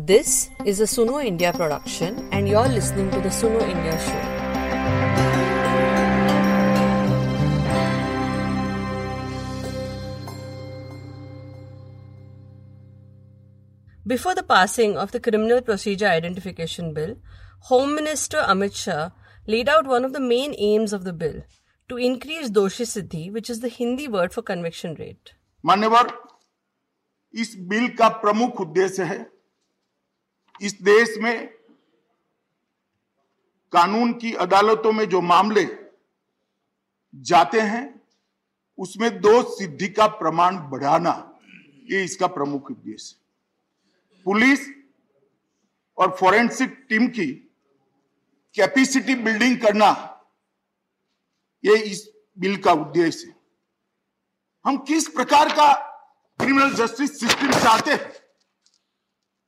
This is a Suno India production, and you're listening to the Suno India show. Before the passing of the Criminal Procedure Identification Bill, Home Minister Amit Shah laid out one of the main aims of the bill to increase Doshi Siddhi, which is the Hindi word for conviction rate. मान्यवर इस bill का प्रमुख उद्देश्य है इस देश में कानून की अदालतों में जो मामले जाते हैं, उसमें दोष सिद्धि का प्रमाण बढ़ाना, ये इसका प्रमुख उद्देश्य है। पुलिस और फॉरेंसिक टीम की कैपेसिटी बिल्डिंग करना, ये इस बिल का उद्देश्य है। हम किस प्रकार का क्रिमिनल जस्टिस सिस्टम चाहते हैं?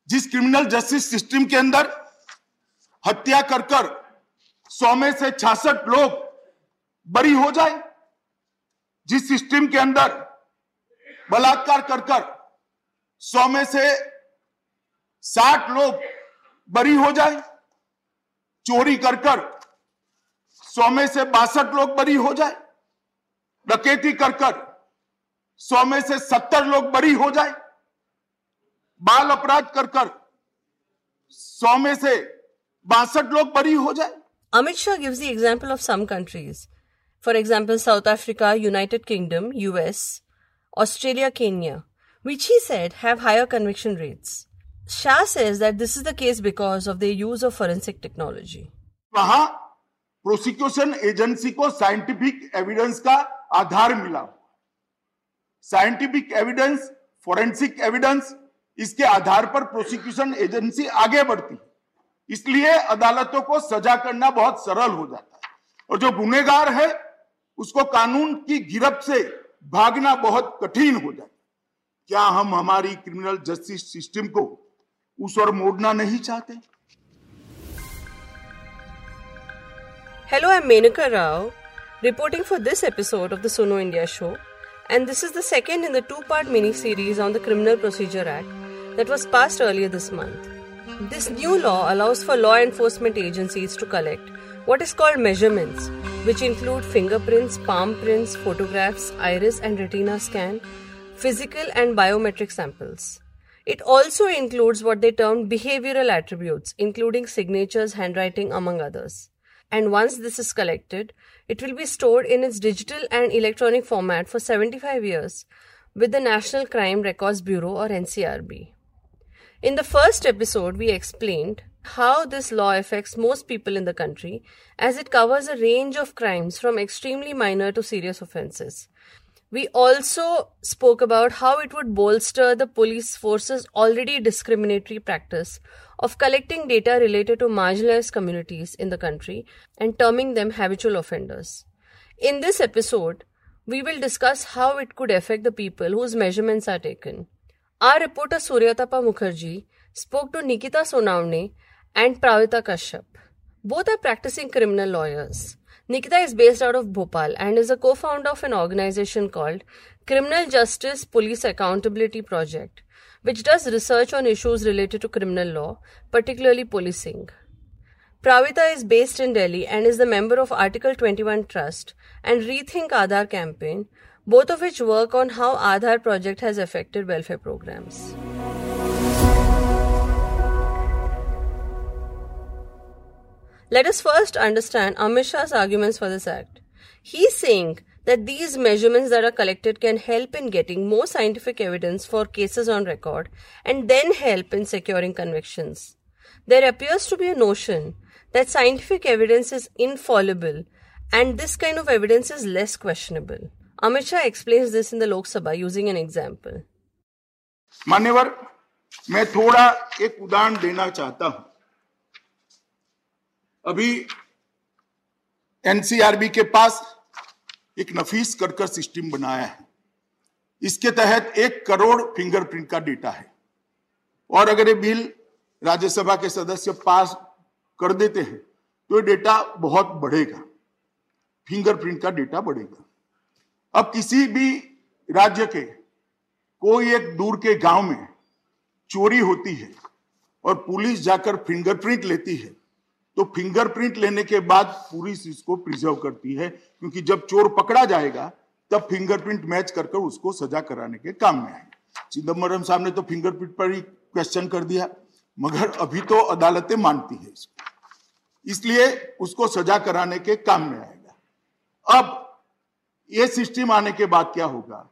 जिस क्रिमिनल जस्टिस सिस्टम के अंदर हत्या कर कर सौ में से छियासठ लोग बरी हो जाए, जिस सिस्टम के अंदर बलात्कार कर कर सौ में से साठ लोग बरी हो जाए, चोरी कर कर सौ में से बासठ लोग बरी हो जाए, डकैती कर कर सौ में से सत्तर लोग बरी हो जाए बाल अपराध कर कर सौ में से बासठ लोग बरी हो जाए। Amit Shah gives the example of some countries for example South Africa United Kingdom US Australia Kenya which he said have higher conviction rates Shah says that this is the case because of the use of forensic technology वहाँ prosecution agency को scientific evidence का आधार मिला। Scientific evidence forensic evidence इसके आधार पर prosecution agency आगे बढ़ती। इसलिए अदालतों को सजा करना बहुत सरल हो जाता है। और जो गुनेगार है, उसको कानून की गिरफ्त से भागना बहुत कठिन हो जाता है। क्या हम हमारी क्रिमिनल जस्टिस सिस्टम को उस ओर मोड़ना नहीं चाहते? Hello I Menaka Rao reporting for this episode of the Suno India show and this is the second in the two part mini series on the criminal procedure act that was passed earlier this month. This new law allows for law enforcement agencies to collect what is called measurements, which include fingerprints, palm prints, photographs, iris and retina scan, physical and biometric samples. It also includes what they term behavioral attributes, including signatures, handwriting, among others. And once this is collected, it will be stored in its digital and electronic format for 75 years with the National Crime Records Bureau or NCRB. In the first episode, we explained how this law affects most people in the country as it covers a range of crimes from extremely minor to serious offences. We also spoke about how it would bolster the police force's already discriminatory practice of collecting data related to marginalized communities in the country and terming them habitual offenders. In this episode, we will discuss how it could affect the people whose measurements are taken. Our reporter Suryatapa Mukherjee spoke to Nikita Sonawane and Praavita Kashyap. Both are practicing criminal lawyers. Nikita is based out of Bhopal and is a co founder of an organization called Criminal Justice Police Accountability Project, which does research on issues related to criminal law, particularly policing. Praavita is based in Delhi and is the member of Article 21 Trust and Rethink Aadhaar campaign, both of which work on how Aadhaar project has affected welfare programs. Let us first understand Amit Shah's arguments for this act. He's saying that these measurements that are collected can help in getting more scientific evidence for cases on record and then help in securing convictions. There appears to be a notion that scientific evidence is infallible and this kind of evidence is less questionable. Amit Shah explains this in the Lok Sabha using an example. मान्यवर, मैं थोड़ा एक उदाहरण देना चाहता हूँ। अभी NCRB के पास एक नफीस करकर सिस्टम बनाया है। इसके तहत एक करोड़ फिंगरप्रिंट का डेटा है। और अगर ये बिल राज्यसभा के सदस्य पास कर देते हैं तो ये डेटा बहुत बढ़ेगा। फिंगरप्रिंट का डेटा बढ़ेगा। अब किसी भी राज्य के, कोई एक दूर के गाँव में चोरी होती है और पुलिस जाकर फिंगरप्रिंट लेती है तो फिंगरप्रिंट लेने के बाद पुलिस इसको प्रिजर्व करती है, क्योंकि जब चोर पकड़ा जाएगा, तब फिंगरप्रिंट मैच कर उसको सजा कराने के काम में आएँगे। चिदम्बरम साहब ने तो फिंगरप्रिंट पर ही क्वेश्चन कर दिया, मगर अभी तो अदालतें मानती है इसको। इसलिए उसको सजा कराने के काम में आएगा। अब ये सिस्टम आने के बाद क्या होगा?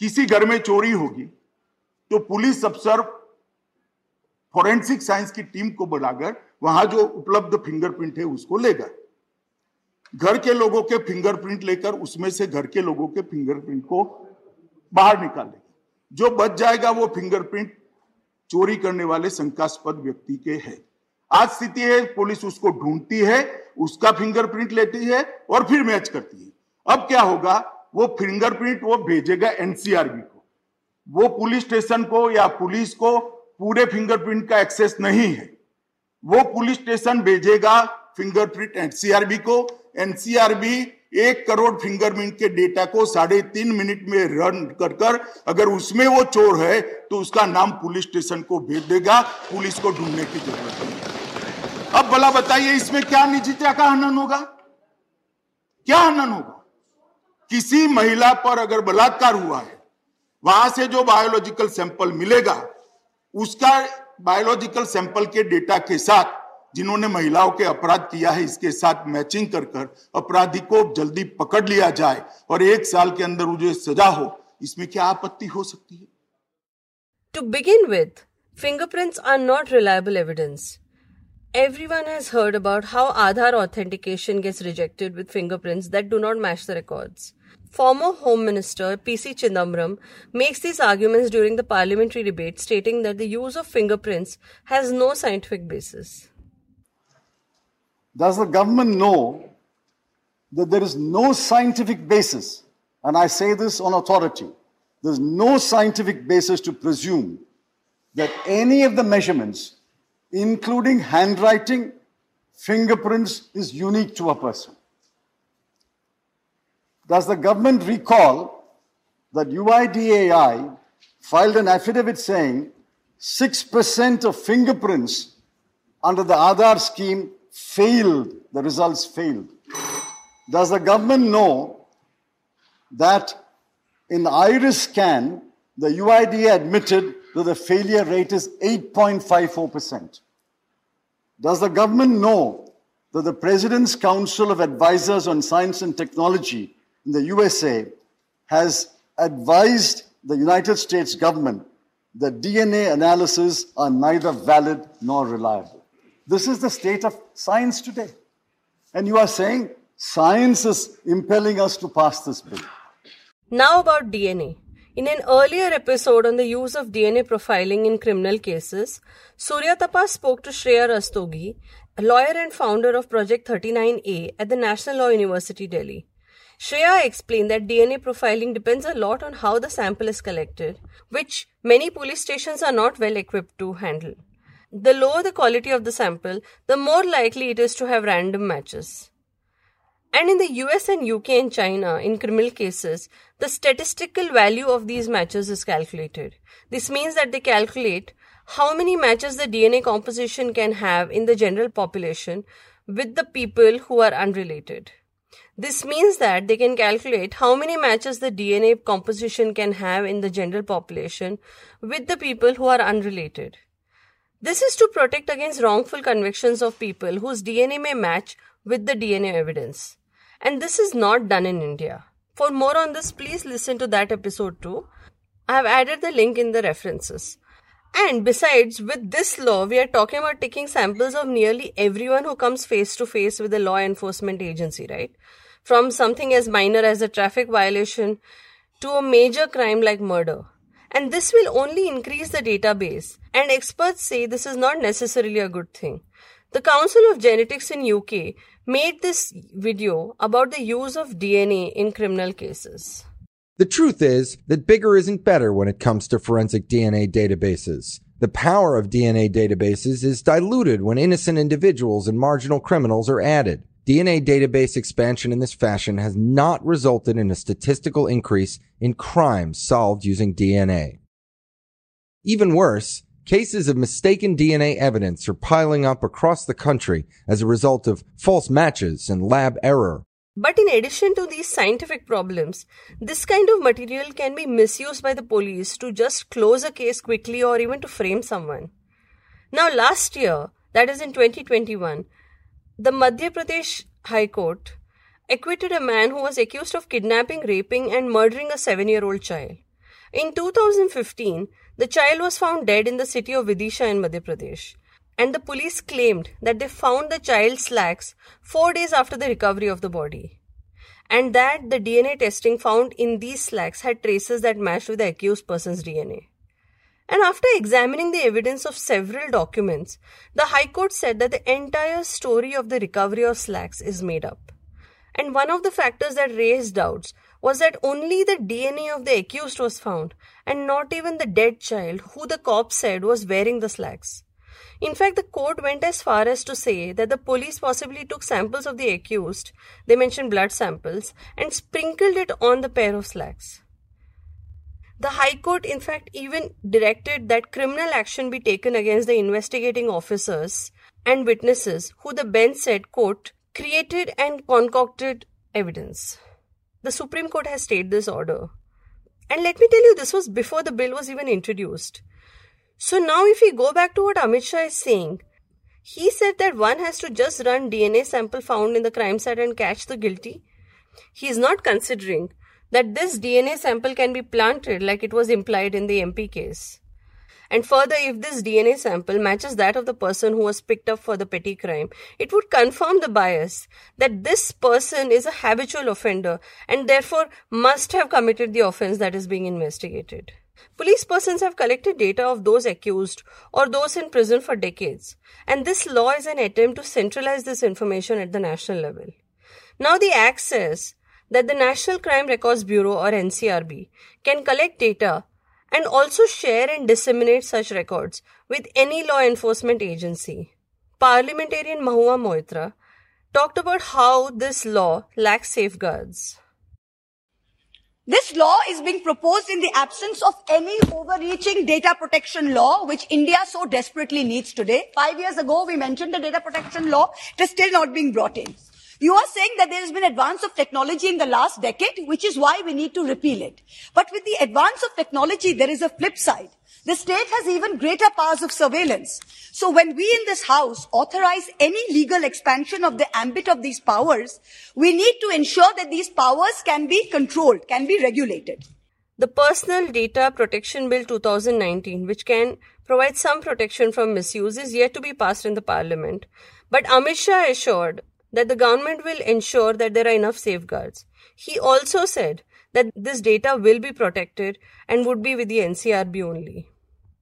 किसी घर में चोरी होगी तो पुलिस अफसर फॉरेंसिक साइंस की टीम को बुलाकर वहाँ जो उपलब्ध फिंगरप्रिंट है उसको लेगा। घर के लोगों के फिंगरप्रिंट लेकर उसमें से घर के लोगों के फिंगरप्रिंट को बाहर निकाल निकालेगा जो बच जाएगा वो फिंगरप्रिंट चोरी करने वाले शंकास्पद व्यक्ति के है। आज स्थिति है, पुलिस उसको ढूंढती है, उसका फिंगरप्रिंट लेती है और फिर मैच करती है। अब क्या होगा? वो फिंगरप्रिंट वो भेजेगा एनसीआरबी को। वो पुलिस स्टेशन को या पुलिस को पूरे फिंगरप्रिंट का एक्सेस नहीं है। वो पुलिस स्टेशन भेजेगा फिंगरप्रिंट एनसीआरबी को। एनसीआरबी एक करोड़ फिंगरप्रिंट के डेटा को साढ़े तीन मिनट में रन कर कर अगर उसमें वो चोर है तो उसका नाम पुलिस स्टेशन को भेज देगा। पुलिस को ढूँढने की ज़रूरत नहीं अब भला बताइए, इसमें क्या निजता का हनन होगा? क्या हनन होगा? किसी महिला पर अगर बलात्कार हुआ है, वहाँ से जो बायोलॉजिकल सैंपल मिलेगा, उसका बायोलॉजिकल सैंपल के डेटा के साथ, जिन्होंने महिलाओं के अपराध किया है, इसके साथ मैचिंग कर कर अपराधी को जल्दी पकड़ लिया जाए और एक साल के अंदर मुझे सजा हो, इसमें क्या आपत्ति हो सकती है? To begin with fingerprints are not reliable evidence every one has heard about how Aadhaar authentication gets rejected with fingerprints that do not match the records Former Home Minister P.C. Chidambaram makes these arguments during the parliamentary debate, stating that the use of fingerprints has no scientific basis. Does the government know that there is no scientific basis, and I say this on authority, there's no scientific basis to presume that any of the measurements, including handwriting, fingerprints, is unique to a person? Does the government recall that UIDAI filed an affidavit saying 6% of fingerprints under the Aadhaar scheme failed, the results failed? Does the government know that in the iris scan, the UIDAI admitted that the failure rate is 8.54%? Does the government know that the President's Council of Advisors on Science and Technology in the USA has advised the United States government that DNA analysis are neither valid nor reliable. This is the state of science today. And you are saying science is impelling us to pass this bill. Now about DNA. In an earlier episode on the use of DNA profiling in criminal cases, Surya Tapas spoke to Shreya Rastogi, a lawyer and founder of Project 39A at the National Law University, Delhi. Shreya explained that DNA profiling depends a lot on how the sample is collected, which many police stations are not well equipped to handle. The lower the quality of the sample, the more likely it is to have random matches. And in the US and UK and China, in criminal cases, the statistical value of these matches is calculated. This means that they calculate how many matches the DNA composition can have in the general population with the people who are unrelated. This means that they can calculate how many matches the DNA composition can have in the general population with the people who are unrelated. This is to protect against wrongful convictions of people whose DNA may match with the DNA evidence. And this is not done in India. For more on this, please listen to that episode too. I have added the link in the references. And besides, with this law, we are talking about taking samples of nearly everyone who comes face to face with a law enforcement agency, right? From something as minor as a traffic violation to a major crime like murder. And this will only increase the database, and experts say this is not necessarily a good thing. The Council of Genetics in UK made this video about the use of DNA in criminal cases. The truth is that bigger isn't better when it comes to forensic DNA databases. The power of DNA databases is diluted when innocent individuals and marginal criminals are added. DNA database expansion in this fashion has not resulted in a statistical increase in crimes solved using DNA. Even worse, Cases of mistaken DNA evidence are piling up across the country as a result of false matches and lab error. But in addition to these scientific problems, this kind of material can be misused by the police to just close a case quickly or even to frame someone. Now, last year, that is in 2021, the Madhya Pradesh High Court acquitted a man who was accused of kidnapping, raping, and murdering a seven year old child. In 2015, the child was found dead in the city of Vidisha in Madhya Pradesh and the police claimed that they found the child's slacks four days after the recovery of the body, and that the DNA testing found in these slacks had traces that matched with the accused person's DNA. And after examining the evidence of several documents, the High Court said that the entire story of the recovery of slacks is made up. And one of the factors that raised doubts was that only the DNA of the accused was found, and not even the dead child, who the cops said was wearing the slacks. In fact, the court went as far as to say that the police possibly took samples of the accused, they mentioned blood samples, and sprinkled it on the pair of slacks. The High Court, in fact, even directed that criminal action be taken against the investigating officers and witnesses who the bench said, quote, created and concocted evidence. The Supreme Court has stayed this order. And let me tell you, this was before the bill was even introduced. So now if we go back to what Amit Shah is saying, he said that one has to just run DNA sample found in the crime site and catch the guilty. He is not considering that this DNA sample can be planted like it was implied in the MP case. And further, if this DNA sample matches that of the person who was picked up for the petty crime, it would confirm the bias that this person is a habitual offender and therefore must have committed the offense that is being investigated. Police persons have collected data of those accused or those in prison for decades, and this law is an attempt to centralize this information at the national level. Now, the says that the National Crime Records Bureau or NCRB can collect data and also share and disseminate such records with any law enforcement agency. Parliamentarian Mahua Moitra talked about how this law lacks safeguards. This law is being proposed in the absence of any overreaching data protection law, which India so desperately needs today. Five years ago, we mentioned the data protection law. It is still not being brought in. You are saying that there has been advance of technology in the last decade, which is why we need to repeal it. But with the advance of technology, there is a flip side. The state has even greater powers of surveillance. So when we in this house authorize any legal expansion of the ambit of these powers, we need to ensure that these powers can be controlled, can be regulated. The Personal Data Protection Bill 2019, which can provide some protection from misuse, is yet to be passed in the parliament. But Amit Shah assured that the government will ensure that there are enough safeguards. He also said that this data will be protected and would be with the NCRB only.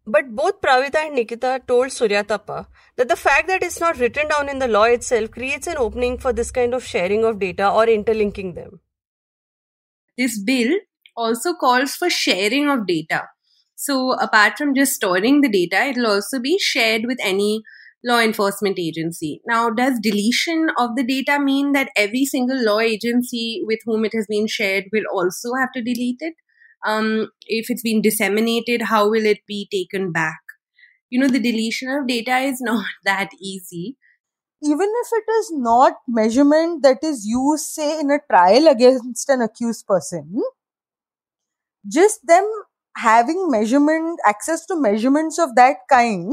But both Praavita and Nikita told Suryatapa that the fact that it's not written down in the law itself creates an opening for this kind of sharing of data or interlinking them. This bill also calls for sharing of data. So, apart from just storing the data, it will also be shared with any law enforcement agency. Now, does deletion of the data mean that every single law agency with whom it has been shared will also have to delete it? um, if it's been disseminated, how will it be taken back? You know, the deletion of data is not that easy. Even if it is not measurement that is used, say, in a trial against an accused person, just them having measurement, access to measurements of that kind,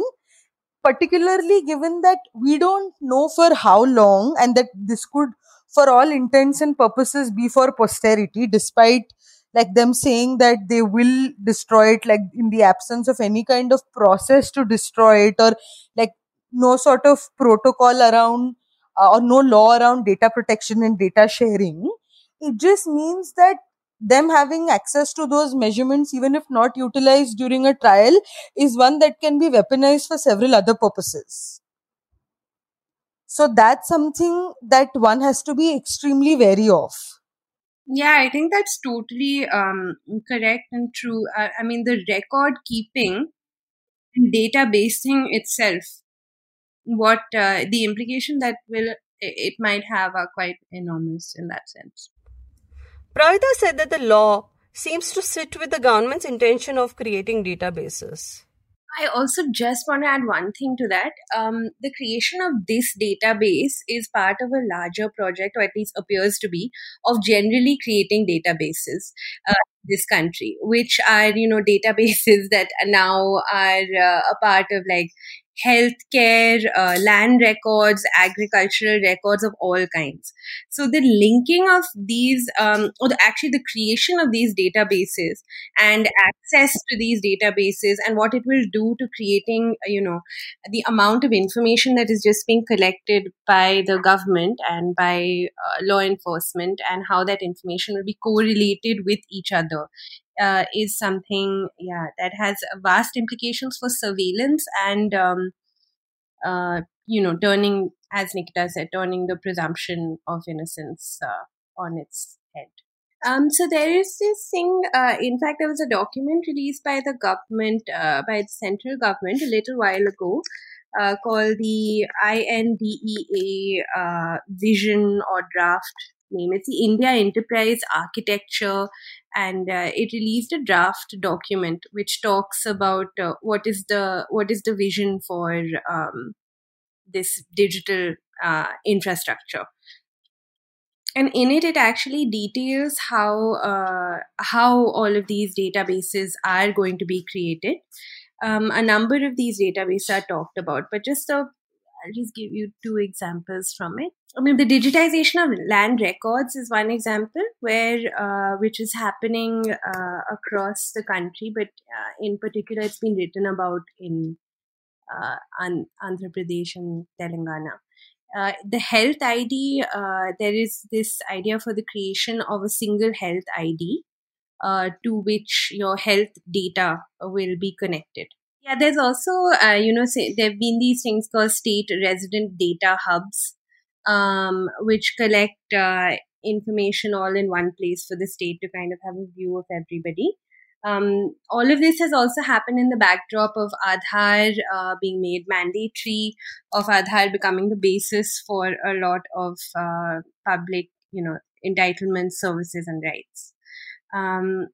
particularly given that we don't know for how long and that this could, for all intents and purposes, be for posterity, despite like them saying that they will destroy it like in the absence of any kind of process to destroy it or like no sort of protocol around uh, or no law around data protection and data sharing it just means that them having access to those measurements even if not utilized during a trial is one that can be weaponized for several other purposes so that's something that one has to be extremely wary of yeah, I think that's totally um, correct and true. I, I mean, the record keeping databasing itself, what uh, the implication that will it might have are quite enormous in that sense. Praavita said that the law seems to sit with the government's intention of creating databases. I also just want to add one thing to that. Um, the creation of this database is part of a larger project, or at least appears to be, of generally creating databases. Uh, this country, which are you know databases that now are uh, a part of like healthcare, uh, land records, agricultural records of all kinds. So the linking of these, um, or the, actually the creation of these databases and access to these databases and what it will do to creating, you know, the amount of information that is just being collected by the government and by uh, law enforcement and how that information will be correlated with each other uh, is something, yeah, that has vast implications for surveillance and, um, uh, you know, turning, as Nikita said, turning the presumption of innocence uh, on its head. Um, so there is this thing. Uh, in fact, there was a document released by the government, uh, by the central government, a little while ago, uh, called the IndEA uh, Vision or Draft name. It's the India Enterprise Architecture and uh, it released a draft document which talks about uh, what is the what is the vision for um, this digital uh, infrastructure and in it it actually details how uh, how all of these databases are going to be created um, a number of these databases are talked about but just a I'll just give you two examples from it. I mean, the digitization of land records is one example where uh, which is happening uh, across the country, but uh, in particular, it's been written about in uh, Andhra Pradesh and Telangana. Uh, the health ID, uh, there is this idea for the creation of a single health ID to which your health data will be connected. Yeah, there's also, uh, you know, there have been these things called state resident data hubs, um, which collect uh, information all in one place for the state to kind of have a view of everybody. Um, all of this has also happened in the backdrop of Aadhaar uh, being made mandatory, of Aadhaar becoming the basis for a lot of uh, public, you know, entitlements, services, and rights. Um,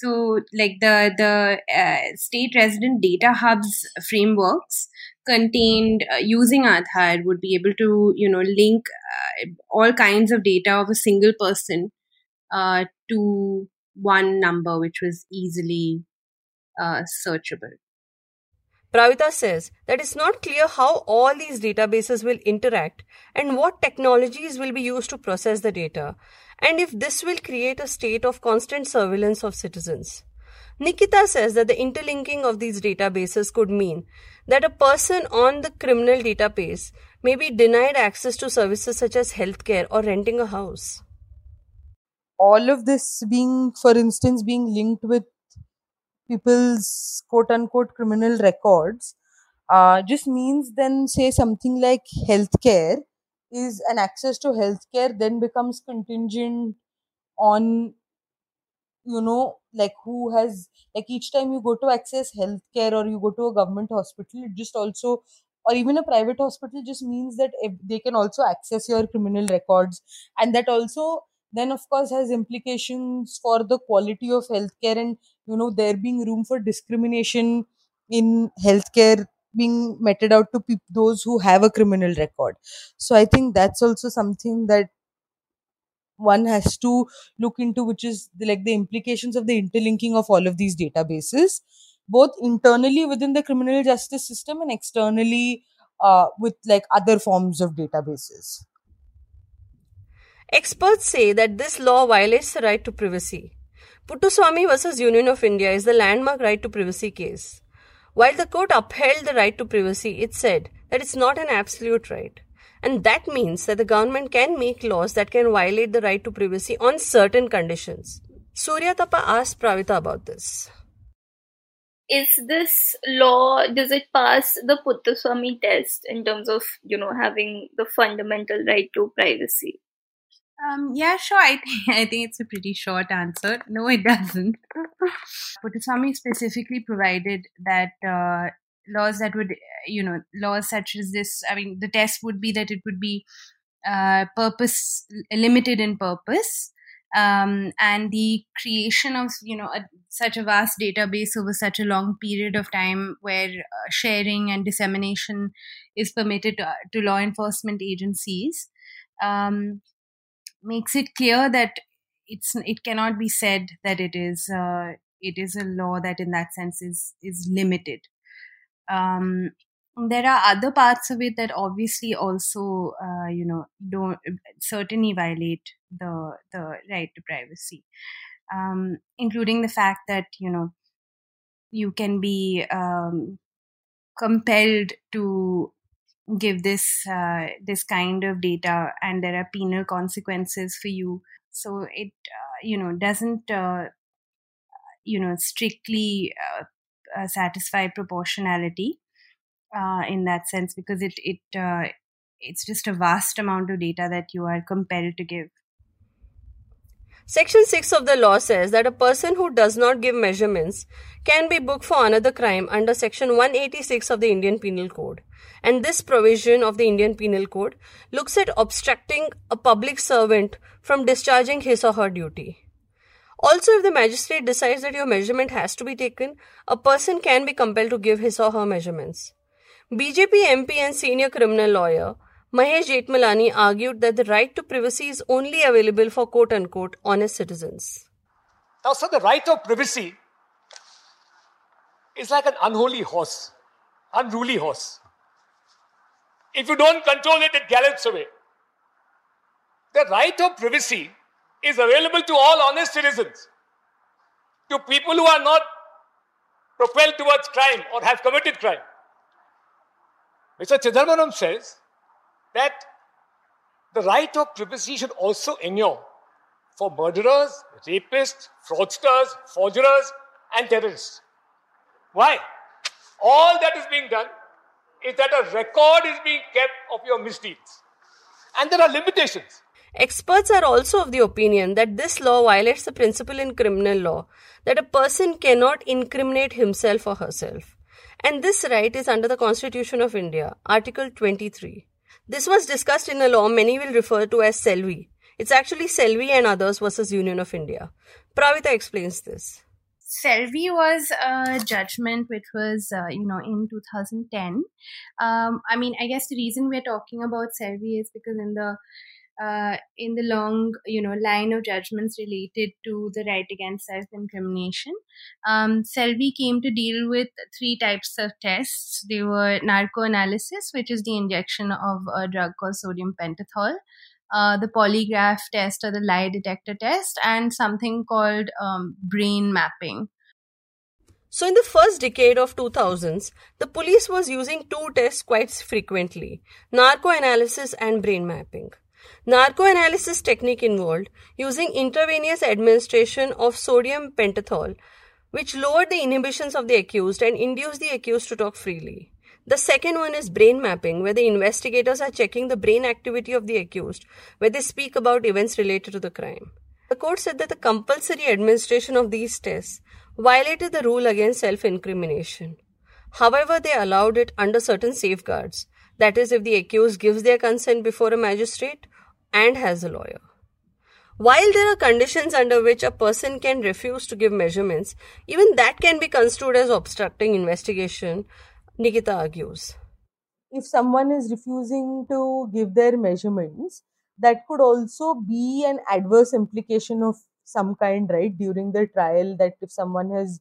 so, like the the uh, state resident data hubs frameworks contained uh, using Aadhaar would be able to you know link uh, all kinds of data of a single person uh, to one number, which was easily uh, searchable. Praavita says that it's not clear how all these databases will interact and what technologies will be used to process the data and if this will create a state of constant surveillance of citizens. Nikita says that the interlinking of these databases could mean that a person on the criminal database may be denied access to services such as healthcare or renting a house. All of this being, for instance, being linked with people's quote unquote criminal records uh, just means then, say, something like healthcare is an access to healthcare then becomes contingent on you know like who has like each time you go to access healthcare or you go to a government hospital it just also or even a private hospital just means that they can also access your criminal records. And that also then of course has implications for the quality of healthcare and you know there being room for discrimination in healthcare being meted out to pe- those who have a criminal record. So i think that's also something that one has to look into which is the, like the implications of the interlinking of all of these databases both internally within the criminal justice system and externally uh, with like other forms of databases. Experts say that this law violates the right to privacy. Puttaswamy versus union of india is the landmark right to privacy case while the court upheld the right to privacy, it said that it's not an absolute right. And that means that the government can make laws that can violate the right to privacy on certain conditions. Suryatapa asked Praavita about this. Is this law, does it pass the Puttaswamy test in terms of, you know, having the fundamental right to privacy? Um, yeah, sure. I think I think it's a pretty short answer. No, it doesn't. Puttaswamy specifically provided that uh, laws that would, you know, laws such as this. I mean, the test would be that it would be uh, purpose limited in purpose um, and the creation of you know a, such a vast database over such a long period of time where uh, sharing and dissemination is permitted to, to law enforcement agencies um, makes it clear that it's it cannot be said that it is uh, it is a law that in that sense is is limited. Um, there are other parts of it that obviously also uh, you know don't certainly violate the the right to privacy. Um, including the fact that you know you can be um, compelled to give this uh, this kind of data and there are penal consequences for you so it uh, you know doesn't uh, you know strictly uh, uh, satisfy proportionality uh, in that sense because it it it's just a vast amount of data that you are compelled to give. Section 6 of the law says that a person who does not give measurements can be booked for another crime under section 186 of the Indian Penal Code. And this provision of the Indian Penal Code looks at obstructing a public servant from discharging his or her duty. Also, if the magistrate decides that your measurement has to be taken, a person can be compelled to give his or her measurements. BJP MP and senior criminal lawyer Mahesh Jethmalani argued that the right to privacy is only available for quote unquote honest citizens. Now, sir, the right of privacy is like an unholy horse, unruly horse. If you don't control it, it gallops away. The right of privacy is available to all honest citizens, to people who are not propelled towards crime or have committed crime. Mr. Chidambaram says that the right of privacy should also inure for murderers, rapists, fraudsters, forgers, and terrorists. Why? All that is being done is that a record is being kept of your misdeeds. And there are limitations. Experts are also of the opinion that this law violates the principle in criminal law that a person cannot incriminate himself or herself. And this right is under the Constitution of India, Article 23. This was discussed in a law many will refer to as Selvi. It's actually Selvi and others versus Union of India. Praavita explains this. Selvi was a judgment which was, uh, you know, in 2010. Um, I mean, I guess the reason we're talking about Selvi is because in the uh, in the long, you know, line of judgments related to the right against self-incrimination. Um, Selvi came to deal with three types of tests. They were narcoanalysis, which is the injection of a drug called sodium pentothal, uh, the polygraph test or the lie detector test, and something called um, brain mapping. So, in the first decade of 2000s, the police was using two tests quite frequently narcoanalysis and brain mapping. Narcoanalysis technique involved using intravenous administration of sodium pentothal, which lowered the inhibitions of the accused and induced the accused to talk freely. The second one is brain mapping, where the investigators are checking the brain activity of the accused, where they speak about events related to the crime. The court said that the compulsory administration of these tests violated the rule against self incrimination. However, they allowed it under certain safeguards. That is, if the accused gives their consent before a magistrate and has a lawyer. While there are conditions under which a person can refuse to give measurements, even that can be construed as obstructing investigation, Nikita argues. If someone is refusing to give their measurements, that could also be an adverse implication of some kind, right? During the trial, that if someone has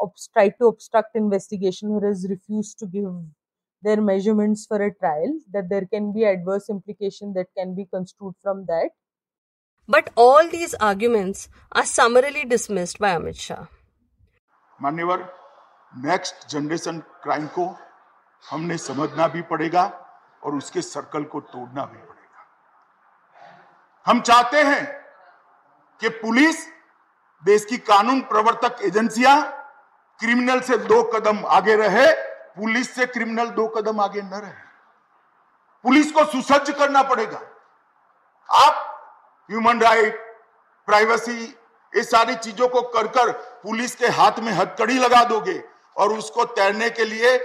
obst- tried to obstruct investigation or has refused to give their measurements for a trial, that there can be adverse implication that can be construed from that. But all these arguments are summarily dismissed by Amit Shah. Manivar, next generation crime को हमने समझना भी पड़ेगा और उसके circle को तोड़ना भी पड़ेगा। हम चाहते हैं कि पुलिस देश की कानून प्रवर्तक एजेंसियाँ क्रिमिनल से दो कदम आगे रहे, पुलिस से क्रिमिनल दो कदम आगे न रहे। पुलिस को सुसज्ज करना पड़ेगा। आप ह्यूमन राइट प्राइवेसी ये सारी चीज़ों को कर कर पुलिस के हाथ में हथकड़ी लगा दोगे और उसको तैरने के लिए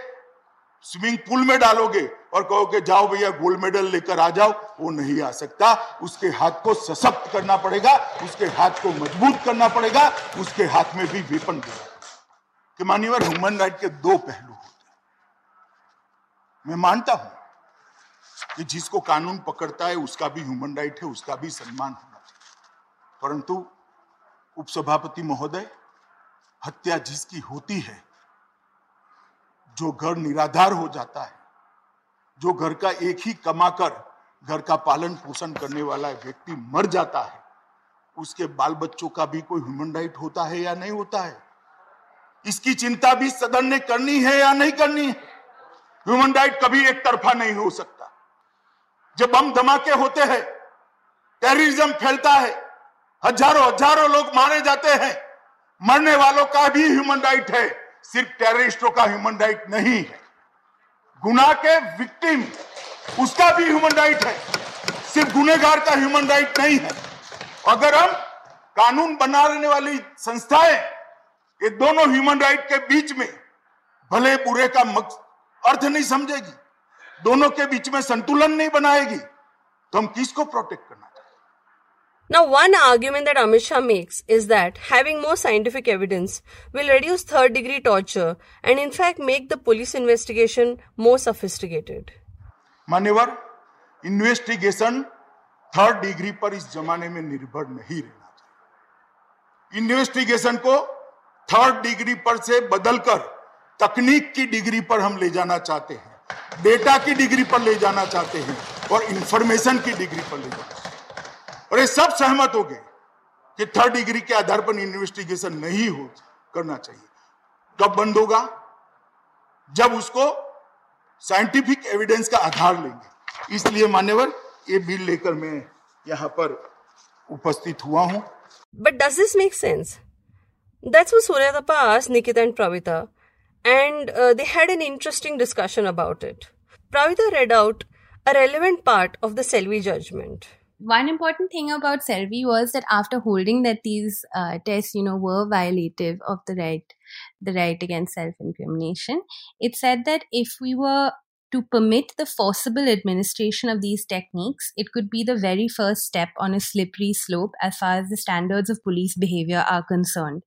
स्विमिंग पूल में डालोगे और कहोगे, जाओ भैया, गोल्ड मेडल लेकर आ जाओ। वो नहीं आ सकता। उसके हाथ को सशक्त करना पड़ेगा, उसके हाथ को मज़बूत करना पड़ेगा, उसके हाथ में भी वेपन देना कि मान्यवर ह्यूमन राइट के दो पहलू होते हैं। मैं मानता हूँ कि जिसको कानून पकड़ता है, उसका भी ह्यूमन राइट है, उसका भी सम्मान होना चाहिए। परंतु उपसभापति महोदय, हत्या जिसकी होती है जो घर निराधार हो जाता है, जो घर का एक ही कमाकर घर का पालन पोषण करने वाला व्यक्ति मर जाता है, उसके बाल बच्चों का भी कोई ह्यूमन राइट होता है या नहीं होता है? इसकी चिंता भी सदन ने करनी है या नहीं करनी है? ह्यूमन राइट कभी एक तरफा नहीं हो सकता। जब बम धमाके होते हैं टेररिज्म फैलता है हज़ारों हज़ारों लोग मारे जाते हैं, मरने वालों का भी ह्यूमन राइट है। सिर्फ़ टेररिस्टों का ह्यूमन राइट नहीं है। गुना के विक्टिम उसका भी ह्यूमन राइट है। सिर्फ़ गुनेगार का ह्यूमन राइट नहीं है। अगर हम कानून बनाने वाली संस्थाएँ ये दोनों ह्यूमन राइट के बीच में भले बुरे का अर्थ नहीं समझेगी, दोनों के बीच में संतुलन नहीं बनाएगी तो हम किसको protect Now, one argument that Amit Shah makes is that having more scientific evidence will reduce third degree torture and, in fact, make the police investigation more sophisticated. मान्यवर इन्वेस्टिगेशन थर्ड डिग्री पर इस जमाने में निर्भर नहीं रहना चाहिए investigation को थर्ड डिग्री पर से बदलकर तकनीक की डिग्री पर हम ले जाना चाहते हैं डेटा की डिग्री पर ले जाना चाहते हैं और इंफॉर्मेशन की डिग्री पर ले जाना और ये सब सहमत हो गए कि थर्ड डिग्री के आधार पर इन्वेस्टिगेशन नहीं हो करना चाहिए। कब बंद होगा? जब उसको साइंटिफिक एविडेंस का आधार लेंगे। इसलिए मान्यवर, ये बिल लेकर मैं यहाँ पर उपस्थित हुआ हूँ। But does this make sense that's thus Nikit and Pravita and they had an interesting discussion about it Pravita read out a relevant part of the Selvi judgment one important thing about Selvi was that after holding that these uh, tests, you know, were violative of the right, the right against self-incrimination, it said that if we were to permit the forcible administration of these techniques, it could be the very first step on a slippery slope as far as the standards of police behavior are concerned.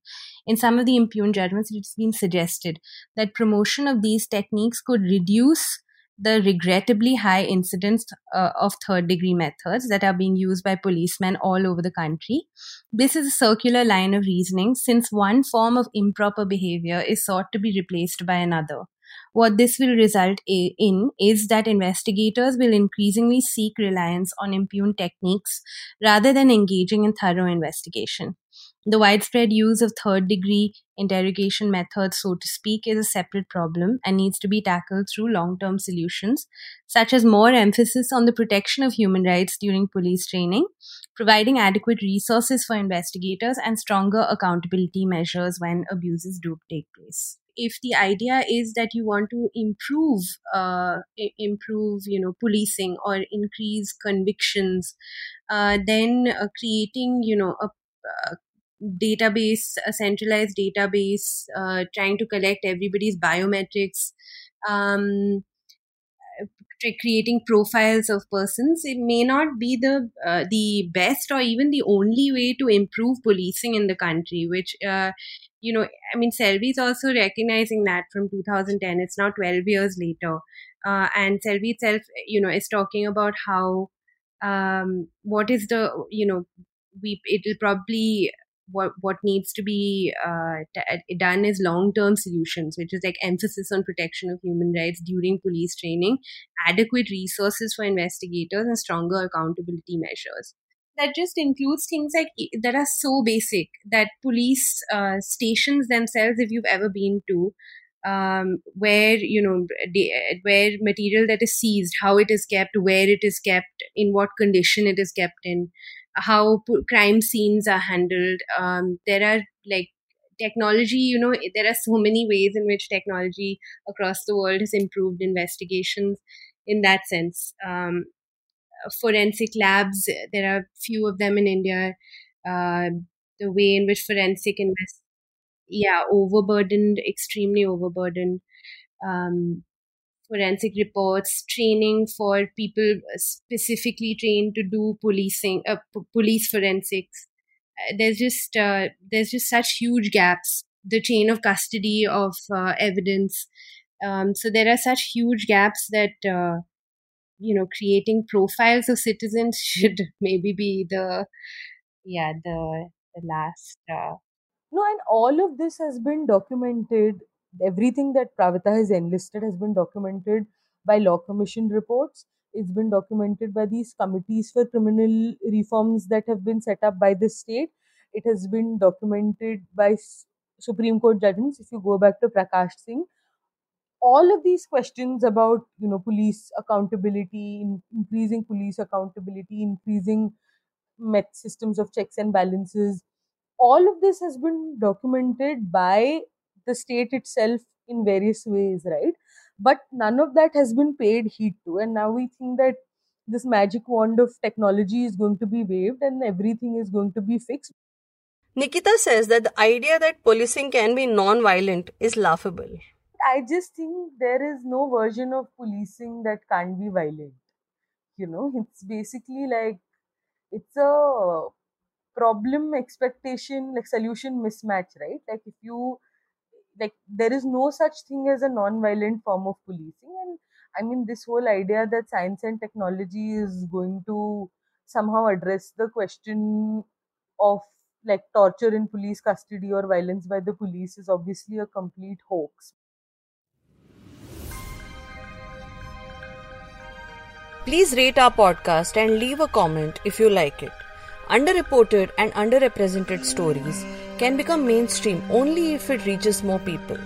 In some of the impugned judgments, it's been suggested that promotion of these techniques could reduce the regrettably high incidence uh, of third degree methods that are being used by policemen all over the country. This is a circular line of reasoning since one form of improper behavior is sought to be replaced by another. What this will result in is that investigators will increasingly seek reliance on impugned techniques rather than engaging in thorough investigation. The widespread use of third degree interrogation methods, so to speak, is a separate problem and needs to be tackled through long term solutions, such as more emphasis on the protection of human rights during police training, providing adequate resources for investigators, and stronger accountability measures when abuses do take place. If the idea is that you want to improve uh, improve you know policing or increase convictions uh, then uh, creating you know a, a database, a centralized database, uh, trying to collect everybody's biometrics, um, creating profiles of persons. It may not be the uh, the best or even the only way to improve policing in the country. Which uh, you know, I mean, Selvi is also recognizing that from 2010. It's now 12 years later, uh, and Selvi itself, you know, is talking about how um, what is the you know we it'll probably what what needs to be uh, t- done is long term solutions, which is like emphasis on protection of human rights during police training, adequate resources for investigators, and stronger accountability measures. That just includes things like that are so basic that police uh, stations themselves, if you've ever been to, um, where you know where material that is seized, how it is kept, where it is kept, in what condition it is kept in, how crime scenes are handled. Um, there are like technology, you know, there are so many ways in which technology across the world has improved investigations in that sense. Um, forensic labs, there are few of them in India. Uh, the way in which forensic invest, yeah, overburdened, extremely overburdened. Um, forensic reports, training for people specifically trained to do policing, uh, p- police forensics. Uh, there's just uh, there's just such huge gaps. The chain of custody of uh, evidence. Um, so there are such huge gaps that uh, you know creating profiles of citizens should maybe be the yeah the the last. Uh, no, and all of this has been documented everything that Praavita has enlisted has been documented by law commission reports. It's been documented by these committees for criminal reforms that have been set up by the state. It has been documented by Supreme Court judgments. If you go back to Prakash Singh, all of these questions about you know police accountability, increasing police accountability, increasing met systems of checks and balances, all of this has been documented by the state itself in various ways, right? But none of that has been paid heed to. And now we think that this magic wand of technology is going to be waved and everything is going to be fixed. Nikita says that the idea that policing can be non violent is laughable. I just think there is no version of policing that can't be violent. You know, it's basically like it's a problem expectation like solution mismatch right like if you like there is no such thing as a non-violent form of policing. And i mean this whole idea that science and technology is going to somehow address the question of like torture in police custody or violence by the police is obviously a complete hoax. Please rate our podcast and leave a comment if you like it. Underreported and underrepresented stories can become mainstream only if it reaches more people.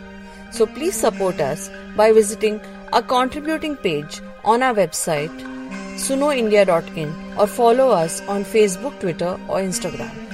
So please support us by visiting our contributing page on our website sunoindia.in or follow us on Facebook, Twitter, or Instagram.